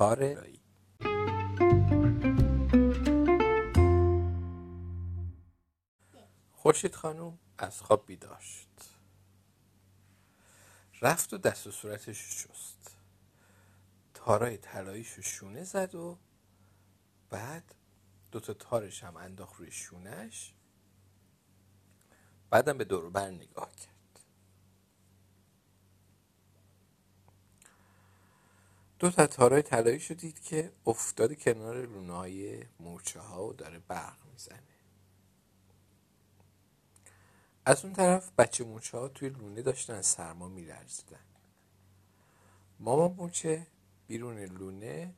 تار خورشید خانم از خواب بیداشت. رفت و دست و صورتش شست. تارای طلاییشو شونه زد و بعد دوتا تارش هم انداخت روی شونش بعدم به دور بر نگاه کرد. دو تا تارای طلایی دید که افتاده کنار لونه های مورچه ها و داره برق می‌زنه. از اون طرف بچه مورچه ها توی لونه داشتن از سرما میلرزیدن. مامان مورچه بیرون لونه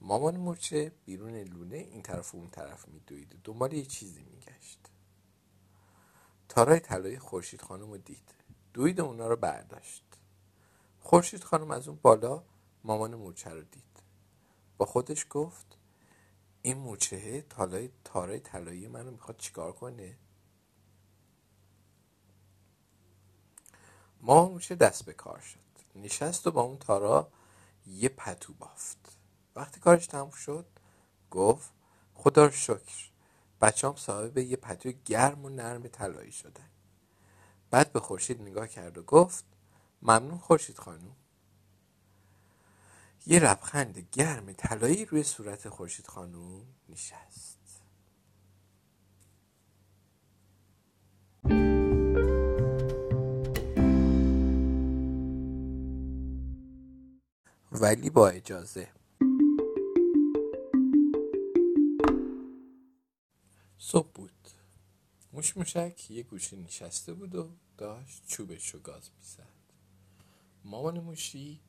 مامان مورچه بیرون لونه این طرف و اون طرف میدوید دنبال یه چیزی میگشت. تارای طلای خورشید خانم رو دید. دوید اونا رو برداشت. خورشید خانم از اون بالا مامان مورچه رو دید. با خودش گفت این مورچه تالای تارای طلایی منو می‌خواد چیکار کنه؟ مامان مورچه دست به کار شد. نشست و با اون تارا یه پتو بافت. وقتی کارش تموم شد گفت خدا رو شکر. بچه هم صاحب یه پتوی گرم و نرم طلایی شدن. بعد به خورشید نگاه کرد و گفت ممنون خورشید خانم. یه لبخند گرم طلایی روی صورت خورشید خانم نشست. ولی با اجازه. موش موشک یه گوشه نشسته بود و داشت چوبش رو گاز می‌زد. مامان موشی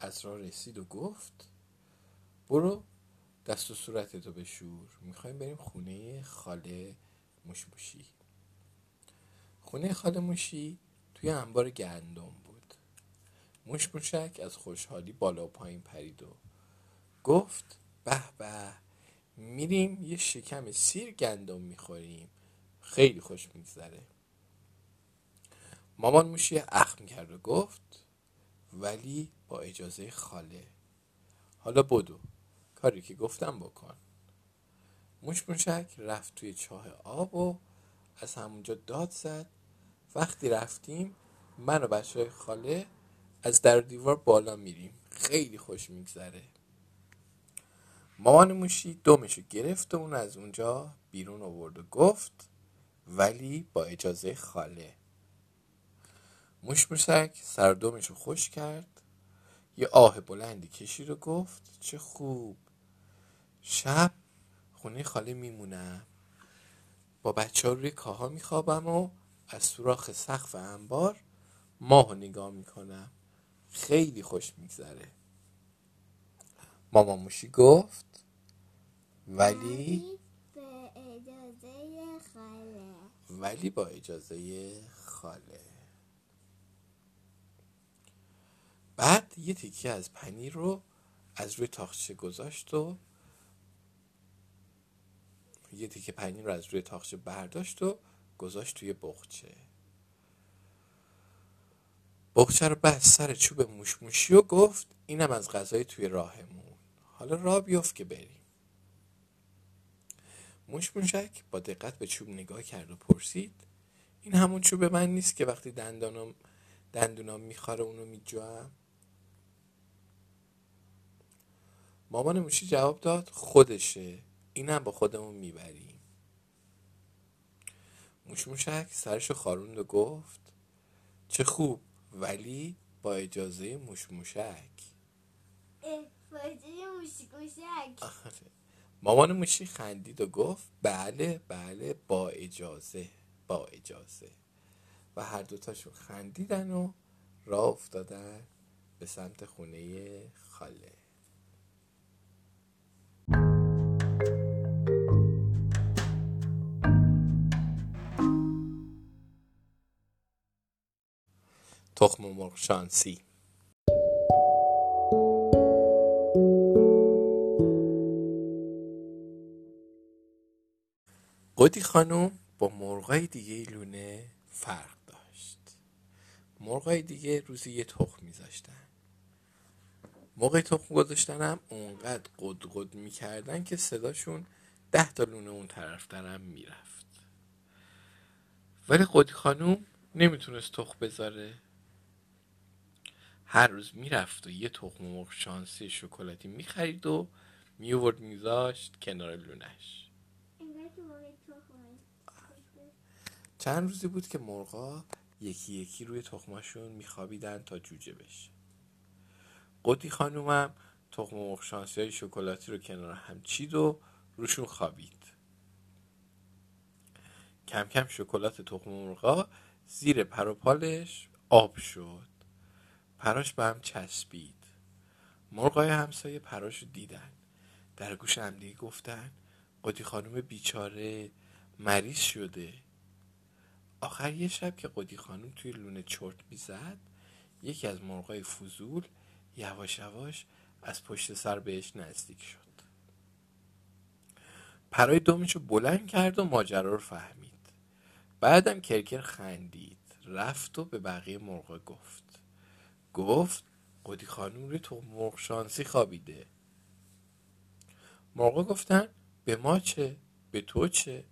از راه رسید و گفت برو دست و صورتتو بشور می‌خوایم بریم خونه خاله موش موشی. خونه خاله موشی توی انبار گندم بود. موش موشک از خوشحالی بالا و پایین پرید و گفت به به میریم یه شکم سیر گندم می‌خوریم. خیلی خوش میگذره. مامان موشی اخم کرد و گفت ولی با اجازه خاله. حالا بدو کاری که گفتم بکن. موش موشک رفت توی چاه آب و از همونجا داد زد. وقتی رفتیم من و بچه خاله از در دیوار بالا میریم. خیلی خوش میگذره. مامان موشی دومشو گرفت و اون از اونجا بیرون آورد و گفت ولی با اجازه خاله. موش موشک سر دومشو خوش کرد. یه آه بلندی کشید و گفت چه خوب. شب خونه خاله میمونم با بچه روی کاها میخوابم و از سوراخ سقف انبار ماه نگاه می‌کنم. خیلی خوش میگذره. مامان موشی گفت ولی ولی با اجازه خاله. بعد یه تیکه از پنیر رو از روی تاخچه گذاشت و یه تیکه پنیر رو از روی تاخچه برداشت و گذاشت توی بخچه بخچه رو بست سر چوب موشموشی و گفت اینم از غذای توی راهمون. حالا راه بیفت که بریم. موش موشک با دقت به چوب نگاه کرد و پرسید این همون چوب من نیست که وقتی دندانم دندونام میخواره اونو میجوام مامان موشی جواب داد خودشه اینم با خودمون می‌بریم. موش موشک سرشو خاروند و گفت چه خوب ولی با اجازه موش موشک. آره. مامان موشی خندید و گفت بله بله با اجازه با اجازه. و هر دوتاشون خندیدن و راه افتادن به سمت خونه خاله. تخم مرغ شانسی. قدی خانم با مرغای دیگه لونه فرق داشت. مرغای دیگه روزی یه تخم میذاشتن. موقع تخم گذاشتن هم اونقدر قد قد می‌کردن که صداشون ده تا لونه اون طرف درم می‌رفت. ولی قدی خانوم نمی‌تونست تخم بذاره. هر روز می‌رفت و یه تخم مرغ شانسی شکلاتی می‌خرید و میورد میذاشت کنار لونش. چند روزی بود که مرغا یکی یکی روی تخماشون میخوابیدن تا جوجه بشه. قدی خانومم تخم مرغ شانسی های شکلاتی رو کنار هم چید و روشون خوابید. کم کم شکلات تخم مرغا زیر پر و پالش آب شد. پراش به هم چسبید. مرغای همسایه پراش رو دیدن. در گوش همدیگه گفتن قدی خانم بیچاره مریض شده. آخر یه شب که قدی خانم توی لونه چرت می‌زد یکی از مرغای فضول یواش یواش از پشت سر بهش نزدیک شد. پرای دومش رو بلند کرد و ماجرا رو فهمید. بعدم کرکر خندید رفت و به بقیه مرغا گفت. گفت قدی خانوم روی تو مرغ شانسی خوابیده. مرغا گفتن به ما چه؟ به تو چه.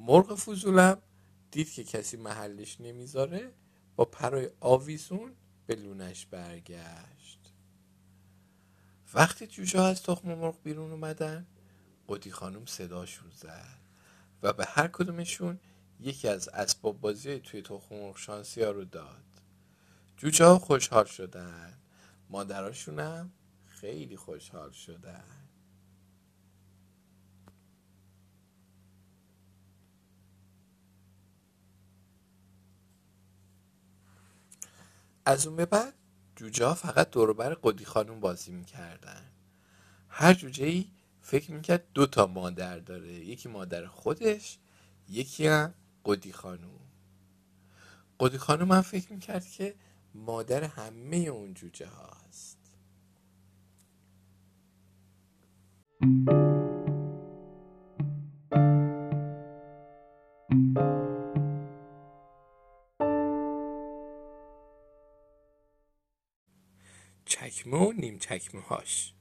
مرغ فضولم. دید که کسی محلش نمی‌ذاره با پرای آویزون به لونش برگشت. وقتی جوجه از تخم مرغ بیرون اومدن قدی خانم صداشون زد و به هر کدومشون یکی از اسباب بازی توی تخم مرغ شانسی ها رو داد. جوجه ها خوشحال شدن. مادراشونم خیلی خوشحال شدن. از اون به بعد جوجه ها فقط دوربر قدی خانوم بازی می‌کردن. هر جوجه ای فکر می‌کرد دو تا مادر داره. یکی مادر خودش یکی هم قدی خانوم قدی خانوم هم فکر می‌کرد که مادر همه اون جوجه هاست نیم چکمه هاش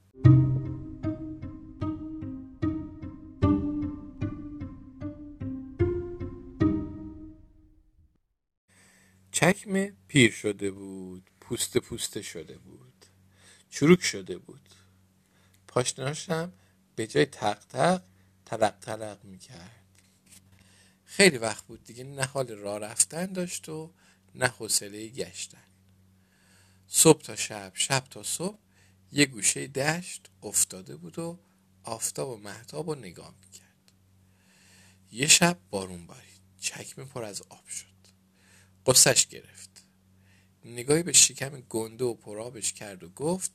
چکمه پیر شده بود پوست پوسته شده بود چروک شده بود. پاشناش هم به جای تق تق تلق تلق می‌کرد. خیلی وقت بود دیگه نه حال راه رفتن داشت و نه حوصله گشتن. صبح تا شب شب تا صبح یه گوشه دشت افتاده بود و آفتاب و محتاب رو نگاه می‌کرد. یه شب بارون بارید. چکمه پر از آب شد. قصش گرفت. نگاهی به شکم گنده و پرابش کرد و گفت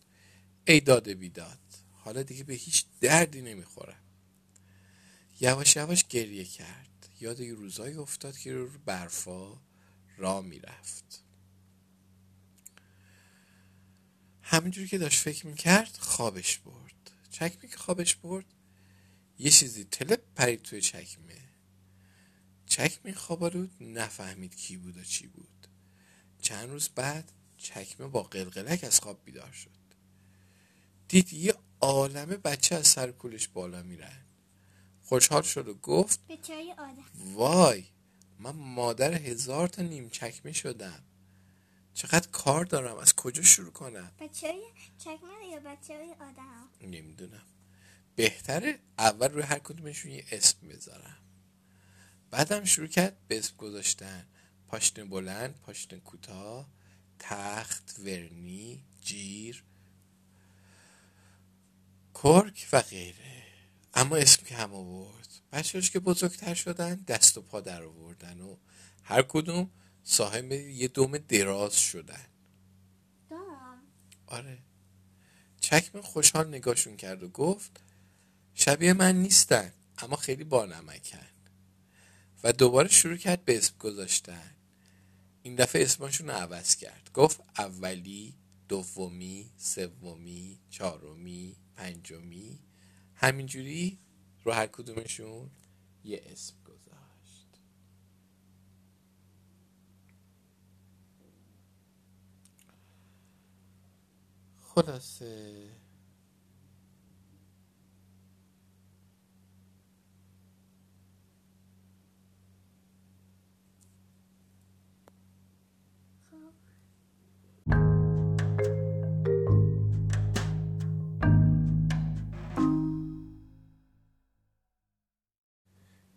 ای داده بیداد حالا دیگه به هیچ دردی نمی‌خورم یواش یواش گریه کرد. یاد یه روزایی افتاد که رو برفا را می‌رفت. همینجوری که داشت فکر می‌کرد خوابش برد. چکمه که خوابش برد. یه چیزی تلپ پرید توی چکمه. چکمه خوابالود نفهمید کی بود و چی بود. چند روز بعد چکمه با قلقلک از خواب بیدار شد. دید یه عالمه بچه از سر کولش بالا میرن. خوشحال شد و گفت وای من مادر هزار تا نیم چکمه شدم. چقدر کار دارم از کجا شروع کنم؟ بچه های چکمه یا بچه های آدم؟ نمی‌دونم. بهتره اول روی هر کدومشون یه اسم بذارم. بعدم شروع کرد به اسم گذاشتن. پاشنه بلند پاشنه کوتاه تخت ورنی جیر کرک و غیره. اما اسم که هم آورد. بچهاش که بزرگتر شدن دست و پا در آوردن و هر کدوم صاحب یه دوم دراز شدن. دام آره. چکمه خوشحال نگاهشون کرد و گفت شبیه من نیستن اما خیلی بانمکن. و دوباره شروع کرد به اسم گذاشتن. این دفعه اسمشون رو عوض کرد. گفت اولی دومی سومی چهارمی پنجمی. همینجوری رو هر کدومشون یه اسم گذاشت. خلاصه.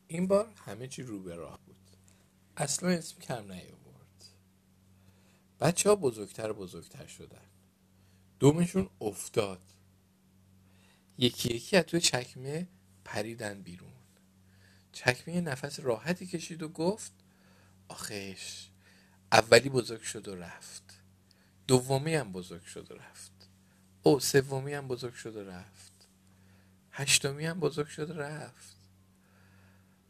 این بار همه چی رو به راه بود. اصلا اسم کم نیاورد. بچه ها بزرگتر بزرگتر شدن. دومشون افتاد. یکی یکی از توی چکمه پریدن بیرون. چکمه یه نفس راحتی کشید و گفت آخش اولی بزرگ شد و رفت. دومی هم بزرگ شد و رفت. او سومی هم بزرگ شد و رفت. هشتمی هم بزرگ شد و رفت.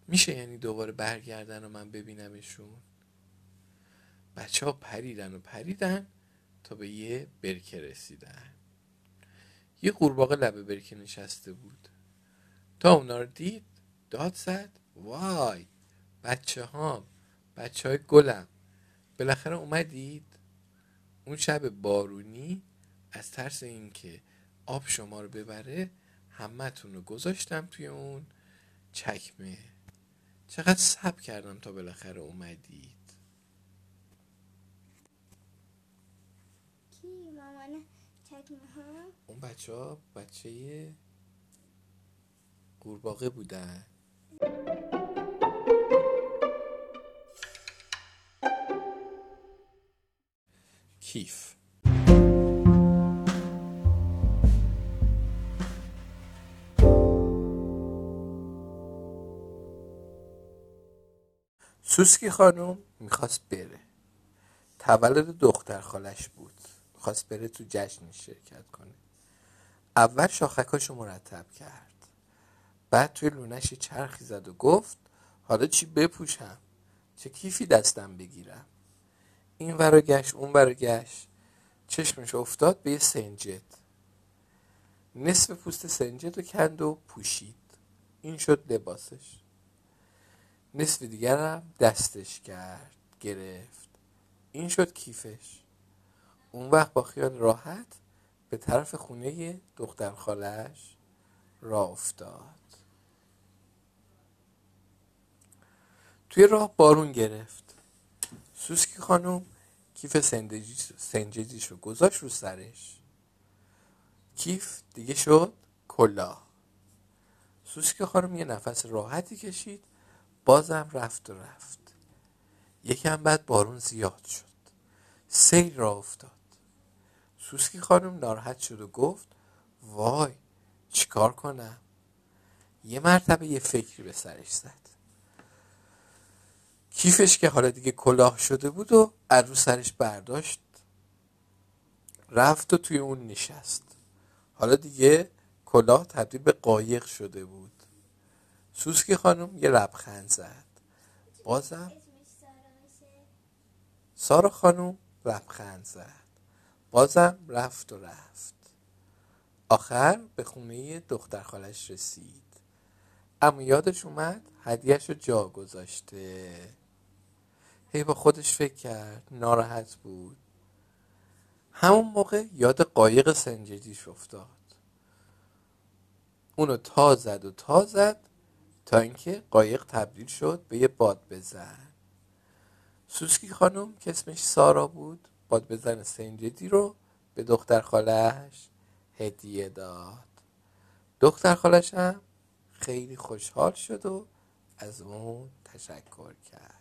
میشه یعنی دوباره برگردن و من ببینمشون؟ بچه ها پریدن و پریدن. تا به یه برکه رسیدن. یه قورباغه لبه برکه نشسته بود. تا اونا رو دید داد زد وای بچه هام بچه های گلم. بالاخره اومدید. اون شب بارونی از ترس اینکه آب شما رو ببره همتون رو گذاشتم توی اون چکمه. چقدر صبر کردم تا بالاخره اومدید کی مامان ها اون بچه ها بچه قورباغه بودن. کیف. سوسکی خانم می‌خواست بره. تولد دختر خالش بود. می‌خواست بره تو جشن شرکت کنه. اول شاخکاشو مرتب کرد. بعد توی لونش چرخی زد و گفت حالا چی بپوشم؟ چه کیفی دستم بگیرم؟ این ور گشت اون ور گشت. چشمش افتاد به یه سنجد. نصف پوست سنجد رو کند و پوشید. این شد لباسش. نصف دیگرم دستش کرد گرفت. این شد کیفش. اون وقت با خیال راحت به طرف خونه دختر خالش راه افتاد. توی راه بارون گرفت. سوسکی خانم کیف سنجدیش رو گذاشت رو سرش. کیف دیگه شد کلاه. سوسکی خانم یه نفس راحتی کشید بازم رفت و رفت. یکم بعد بارون زیاد شد. سیل را افتاد. سوسکی خانم ناراحت شد و گفت وای چیکار کنم؟ یه مرتبه یه فکری به سرش زد. کیفش که حالا دیگه کلاه شده بود و از رو سرش برداشت رفت و توی اون نشست. حالا دیگه کلاه تبدیل به قایق شده بود. سوسکی خانم یه لبخند زد. بازم سارا خانم لبخند زد. بازم رفت و رفت. آخر به خونه دختر خالش رسید. اما یادش اومد هدیهش رو جا گذاشته. هی با خودش فکر کرد ناراحت بود. همون موقع یاد قایق سنجدیش افتاد. اونو تا زد و تا زد تا اینکه قایق تبدیل شد به یه باد بزن. سوسکی خانم که اسمش سارا بود باد بزن سنجدی رو به دختر خالش هدیه داد. دختر خالش هم خیلی خوشحال شد و از اون تشکر کرد.